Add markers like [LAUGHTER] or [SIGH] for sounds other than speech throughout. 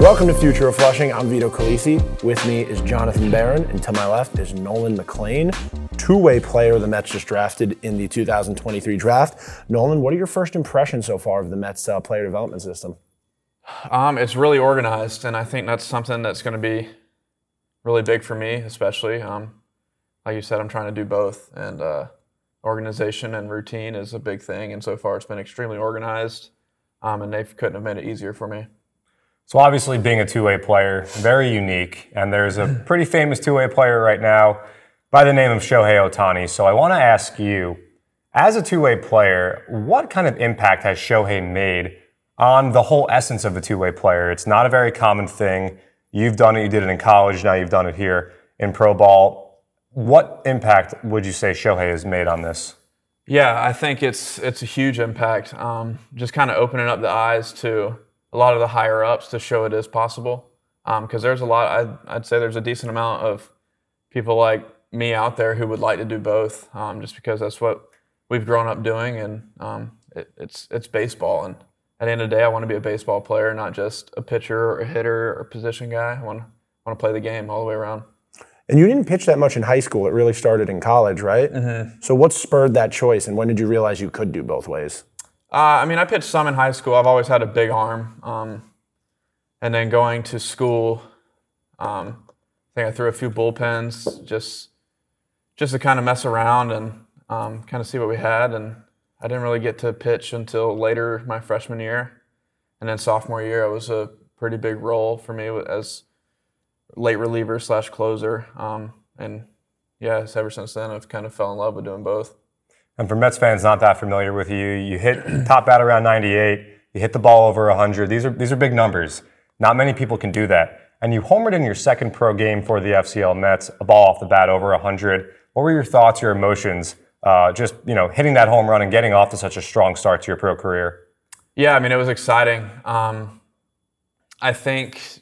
Welcome to Future of Flushing. I'm Vito Calisi. With me is Jonathan Barron, and to my left is Nolan McLean, two-way player the Mets just drafted in the 2023 draft. Nolan, what are your first impressions so far of the Mets uh, player development system? Um, it's really organized, and I think that's something that's going to be really big for me, especially. Um, like you said, I'm trying to do both, and uh, organization and routine is a big thing. And so far, it's been extremely organized, um, and they couldn't have made it easier for me. So obviously, being a two-way player, very unique, and there's a [LAUGHS] pretty famous two-way player right now by the name of Shohei Ohtani. So I want to ask you, as a two-way player, what kind of impact has Shohei made on the whole essence of a two-way player? It's not a very common thing. You've done it. You did it in college. Now you've done it here in pro ball. What impact would you say Shohei has made on this? Yeah, I think it's it's a huge impact. Um, just kind of opening up the eyes to a lot of the higher ups to show it is possible. Because um, there's a lot, I'd, I'd, say there's a decent amount of people like me out there who would like to do both, um, just because that's what we've grown up doing, and um, it, it's it's baseball. And at the end of the day, I want to be a baseball player, not just a pitcher or a hitter or a position guy. I want want to play the game all the way around. And you didn't pitch that much in high school. It really started in college, right? Mm-hmm. So what spurred that choice, and when did you realize you could do both ways? Uh, I mean, I pitched some in high school. I've always had a big arm. Um, and then going to school, um, I think I threw a few bullpens just just to kind of mess around and um, kind of see what we had. And I didn't really get to pitch until later my freshman year. And then sophomore year, it was a pretty big role for me as late reliever slash closer. Um, and yeah, ever since then, I've kind of fell in love with doing both. And for Mets fans not that familiar with you, you hit [CLEARS THROAT] top bat around 98. You hit the ball over 100. These are these are big numbers. Not many people can do that. And you homered in your second pro game for the FCL Mets, a ball off the bat over 100. What were your thoughts, your emotions, uh, just you know hitting that home run and getting off to such a strong start to your pro career? Yeah, I mean it was exciting. Um, I think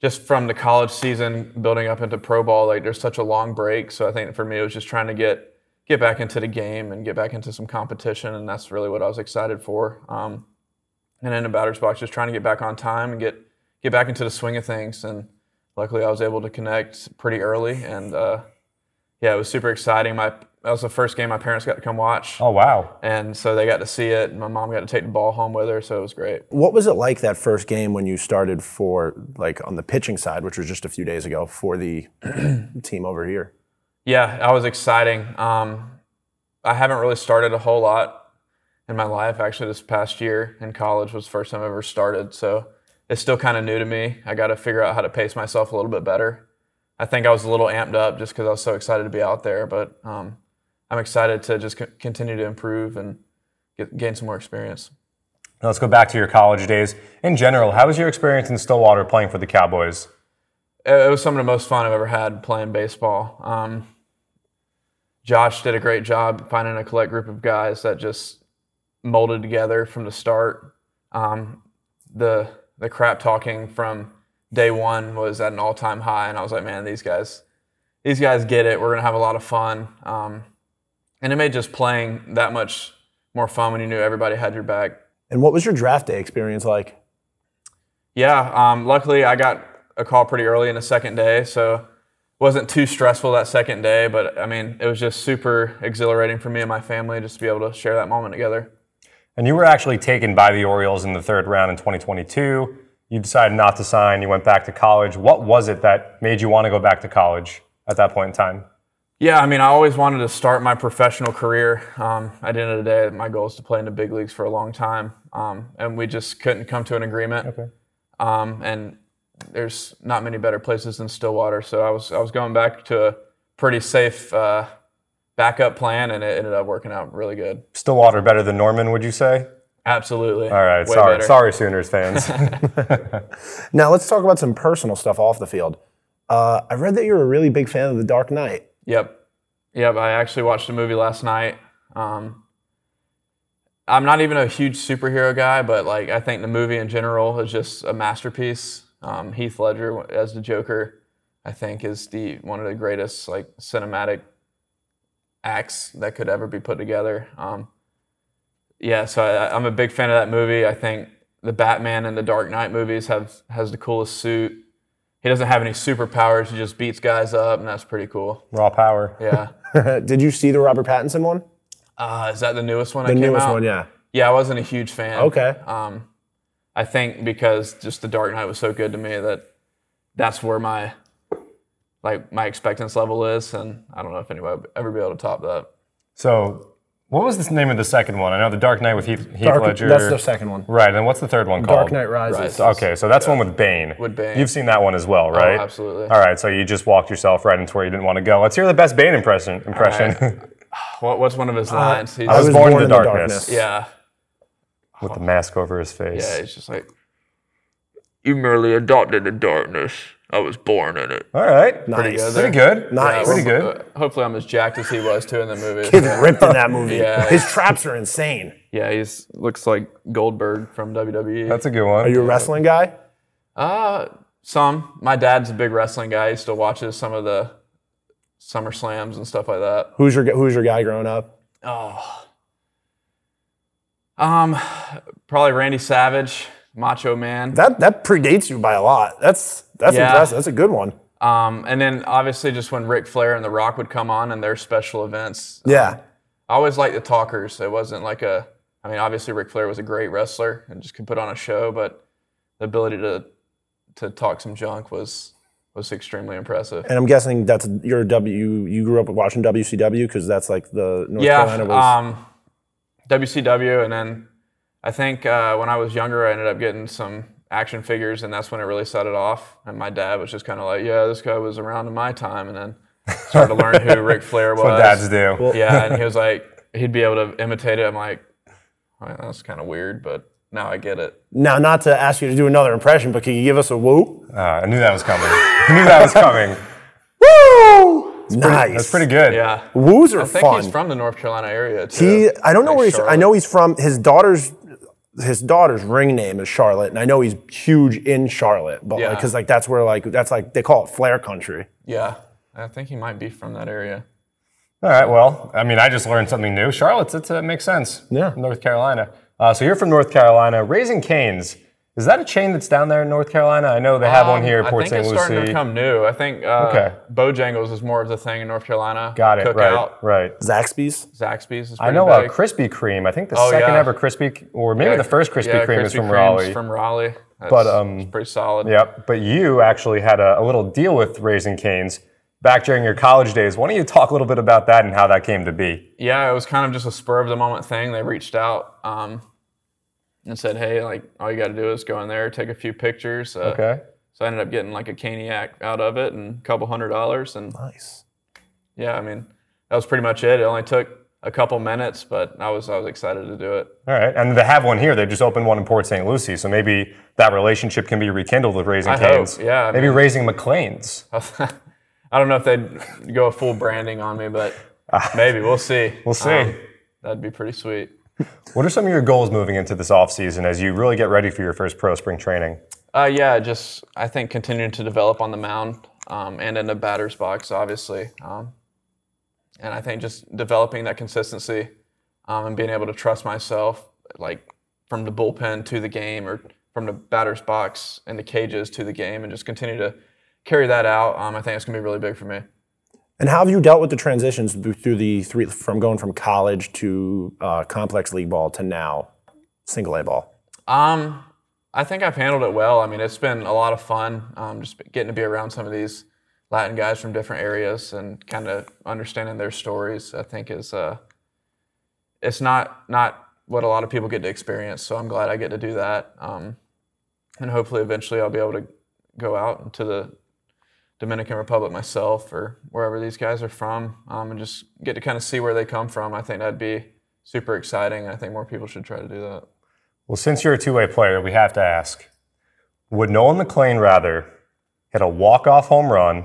just from the college season building up into pro ball, like there's such a long break. So I think for me it was just trying to get get back into the game and get back into some competition, and that's really what I was excited for. Um, and in the batter's box, just trying to get back on time and get get back into the swing of things. And luckily, I was able to connect pretty early, and uh, yeah, it was super exciting. My that was the first game my parents got to come watch. Oh wow! And so they got to see it. And my mom got to take the ball home with her, so it was great. What was it like that first game when you started for like on the pitching side, which was just a few days ago for the [CLEARS THROAT] team over here? Yeah, that was exciting. Um, I haven't really started a whole lot in my life. Actually, this past year in college was the first time I ever started, so it's still kind of new to me. I got to figure out how to pace myself a little bit better. I think I was a little amped up just because I was so excited to be out there, but um, I'm excited to just c- continue to improve and get, gain some more experience. Now let's go back to your college days. In general, how was your experience in Stillwater playing for the Cowboys? it was some of the most fun I've ever had playing baseball. Um, Josh did a great job finding a collect group of guys that just molded together from the start. Um, the the crap talking from day one was at an all time high, and I was like, man, these guys, these guys get it. We're gonna have a lot of fun, um, and it made just playing that much more fun when you knew everybody had your back. And what was your draft day experience like? Yeah, um, luckily I got a call pretty early in the second day, so wasn't too stressful that second day. But I mean, it was just super exhilarating for me and my family just to be able to share that moment together. And you were actually taken by the Orioles in the third round in 2022. You decided not to sign. You went back to college. What was it that made you want to go back to college at that point in time? Yeah, I mean, I always wanted to start my professional career. Um, at the end of the day, my goal is to play in the big leagues for a long time, um, and we just couldn't come to an agreement. Okay. Um, and there's not many better places than Stillwater. So I was I was going back to a pretty safe uh, backup plan, and it ended up working out really good. Stillwater better than Norman, would you say? Absolutely. All right, Way sorry, better. sorry, Sooners fans. [LAUGHS] [LAUGHS] Now let's talk about some personal stuff off the field. Uh, I read that you're a really big fan of The Dark Knight. Yep. Yep. I actually watched a movie last night. Um, I'm not even a huge superhero guy, but like I think the movie in general is just a masterpiece. Um, Heath Ledger as the Joker, I think, is the one of the greatest like cinematic acts that could ever be put together. Um, yeah, so I, I'm a big fan of that movie. I think the Batman and the Dark Knight movies have has the coolest suit. He doesn't have any superpowers. He just beats guys up, and that's pretty cool. Raw power. Yeah. [LAUGHS] [LAUGHS] Did you see the Robert Pattinson one? Uh, is that the newest one The that came newest out? one, yeah. Yeah, I wasn't a huge fan. Okay. Um, I think because just the Dark Knight was so good to me that that's where my like my expectance level is, and I don't know if anybody would ever be able to top that. So, what was the name of the second one? I know the Dark Knight with Heath, Heath Dark, Ledger. that's the second one. right, and what's the third one called? Dark Knight Rises. Rises. Okay, so that's one with Bane. With Bane. You've seen that one as well, oh, right? Oh, absolutely. All right, so you just walked yourself right into where you didn't want to go. Let's hear the best Bane impression. Impression [LAUGHS] What, what's one of his uh, lines? He's, I was born in the darkness. yeah, with the mask over his face. yeah. He's just like, you merely adopted the darkness. I was born in it. All right, Nice. Pretty good pretty good. Nice. pretty good. Uh, hopefully, I'm as jacked as he was too in the movie. Kid's ripped in that [LAUGHS] movie. Yeah. His traps are insane. Yeah, he's looks like Goldberg from WWE. That's a good one. Are you a wrestling guy? Uh, some. My dad's a big wrestling guy. He still watches some of the Summer Slams and stuff like that. Who's your Who's your guy growing up? Oh. Um, probably Randy Savage, Macho Man. That that predates you by a lot. That's that's Yeah. impressive. That's a good one. Um, and then obviously just when Ric Flair and The Rock would come on and their special events. Yeah. I always liked the talkers. It wasn't like a. I mean, obviously Ric Flair was a great wrestler and just could put on a show, but the ability to to talk some junk was was extremely impressive. And I'm guessing that's your W. You grew up watching WCW because that's like the North yeah, Carolina was. um, WCW, and then I think uh, when I was younger, I ended up getting some action figures, and that's when it really set it off. And my dad was just kind of like, "Yeah, this guy was around in my time," and then started to learn who [LAUGHS] Ric Flair was. What dads do. Yeah, and he [LAUGHS] was like, he'd be able to imitate it. I'm like, well, that's kind of weird, but now I get it. now, not to ask you to do another impression, but can you give us a woo? Uh, I knew that was coming. I knew that was coming. [LAUGHS] Woo! Nice. That's pretty good. Yeah, Woos are I think fun. he's from the North Carolina area too. He, I don't know Like where he's. I know he's from. His daughter's, his daughter's ring name is Charlotte, and I know he's huge in Charlotte. But Yeah. because like that's where like that's like they call it Flair country. Yeah, I think he might be from that area. All right. Well, I mean, I just learned something new. Charlotte's, it uh, makes sense. Yeah. North Carolina. Uh, so you're from North Carolina. Raising Cane's. Is that a chain that's down there in North Carolina? I know they have one Um, here, I Port think St. it's starting to come new. I think uh, Okay. Bojangles is more of the thing in North Carolina. Got it. Cookout. Right. Right. Zaxby's. Zaxby's is I know uh, big. Krispy Kreme. I think the Oh, second yeah. ever Krispy, or maybe Yeah, the first Krispy yeah, Kreme is from Kreme's Raleigh. From Raleigh. That's, But, um, it's pretty solid. Yep. But you actually had a, a little deal with Raising Cane's back during your college days. Why don't you talk a little bit about that and how that came to be? Yeah, it was kind of just a spur of the moment thing. They reached out um, and said, "Hey, like all you got to do is go in there, take a few pictures." Uh, Okay. So I ended up getting like a caniac out of it and a couple hundred dollars, and Nice. yeah, I mean that was pretty much it. It only took a couple minutes, but I was I was excited to do it. All right. And they have one here. They just opened one in Port St. Lucie. So maybe that relationship can be rekindled with Raising I hope, yeah, I Maybe mean- Raising McLean's. [LAUGHS] I don't know if they'd go full branding on me, but [LAUGHS] maybe we'll see. We'll see. Um, that'd be pretty sweet. What are some of your goals moving into this offseason as you really get ready for your first pro spring training? Uh, yeah, just I think continuing to develop on the mound um, and in the batter's box, obviously, um, and I think just developing that consistency um, and being able to trust myself, like from the bullpen to the game or from the batter's box and the cages to the game, and just continue to carry that out. Um, I think it's gonna be really big for me. And how have you dealt with the transitions through the three from going from college to uh, complex league ball to now single A ball? Um, I think I've handled it well. I mean, it's been a lot of fun. Um, just getting to be around some of these Latin guys from different areas and kind of understanding their stories. I think is uh, it's not not what a lot of people get to experience. So I'm glad I get to do that. Um, and hopefully, eventually, I'll be able to go out into the Dominican Republic myself or wherever these guys are from, um, and just get to kind of see where they come from. I think that'd be super exciting. I think more people should try to do that. Well, since you're a two way player, we have to ask would Nolan McLean rather hit a walk off home run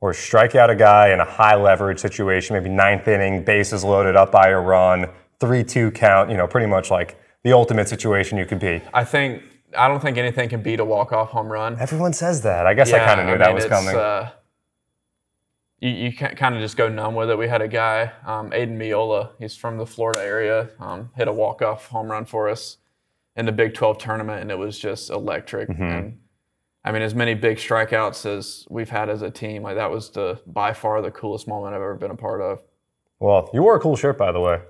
or strike out a guy in a high leverage situation, maybe ninth inning, bases loaded up by a run, 3 2 count, you know, pretty much like the ultimate situation you could be? I think I don't think anything can beat a walk off home run. Everyone says that. I guess I kind of knew that mean, was it's, coming. Uh, you you kind of just go numb with it. We had a guy, um, Aidan Meola. He's from the Florida area. Um, hit a walk off home run for us in the Big 12 tournament, and it was just electric. Mm-hmm. And I mean, as many big strikeouts as we've had as a team, like that was the by far the coolest moment I've ever been a part of. well, you wore a cool shirt, by the way.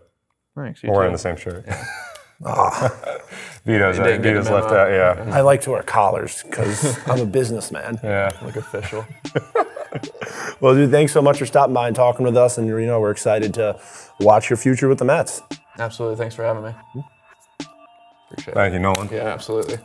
Thanks. We're wearing the same shirt. [LAUGHS] Vito's, uh, didn't get the Vito's left out, yeah. I like to wear collars because [LAUGHS] I'm a businessman. Yeah. like official. [LAUGHS] Well, dude, thanks so much for stopping by and talking with us. And you know, we're excited to watch your future with the Mets. Absolutely. Thanks for having me. Appreciate it. Thank you, Nolan. Yeah, absolutely.